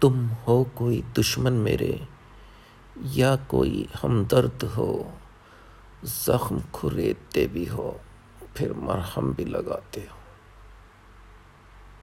तुम हो कोई दुश्मन मेरे, या कोई हमदर्द हो, जख्म खुरेदते भी हो, फिर मरहम भी लगाते हो।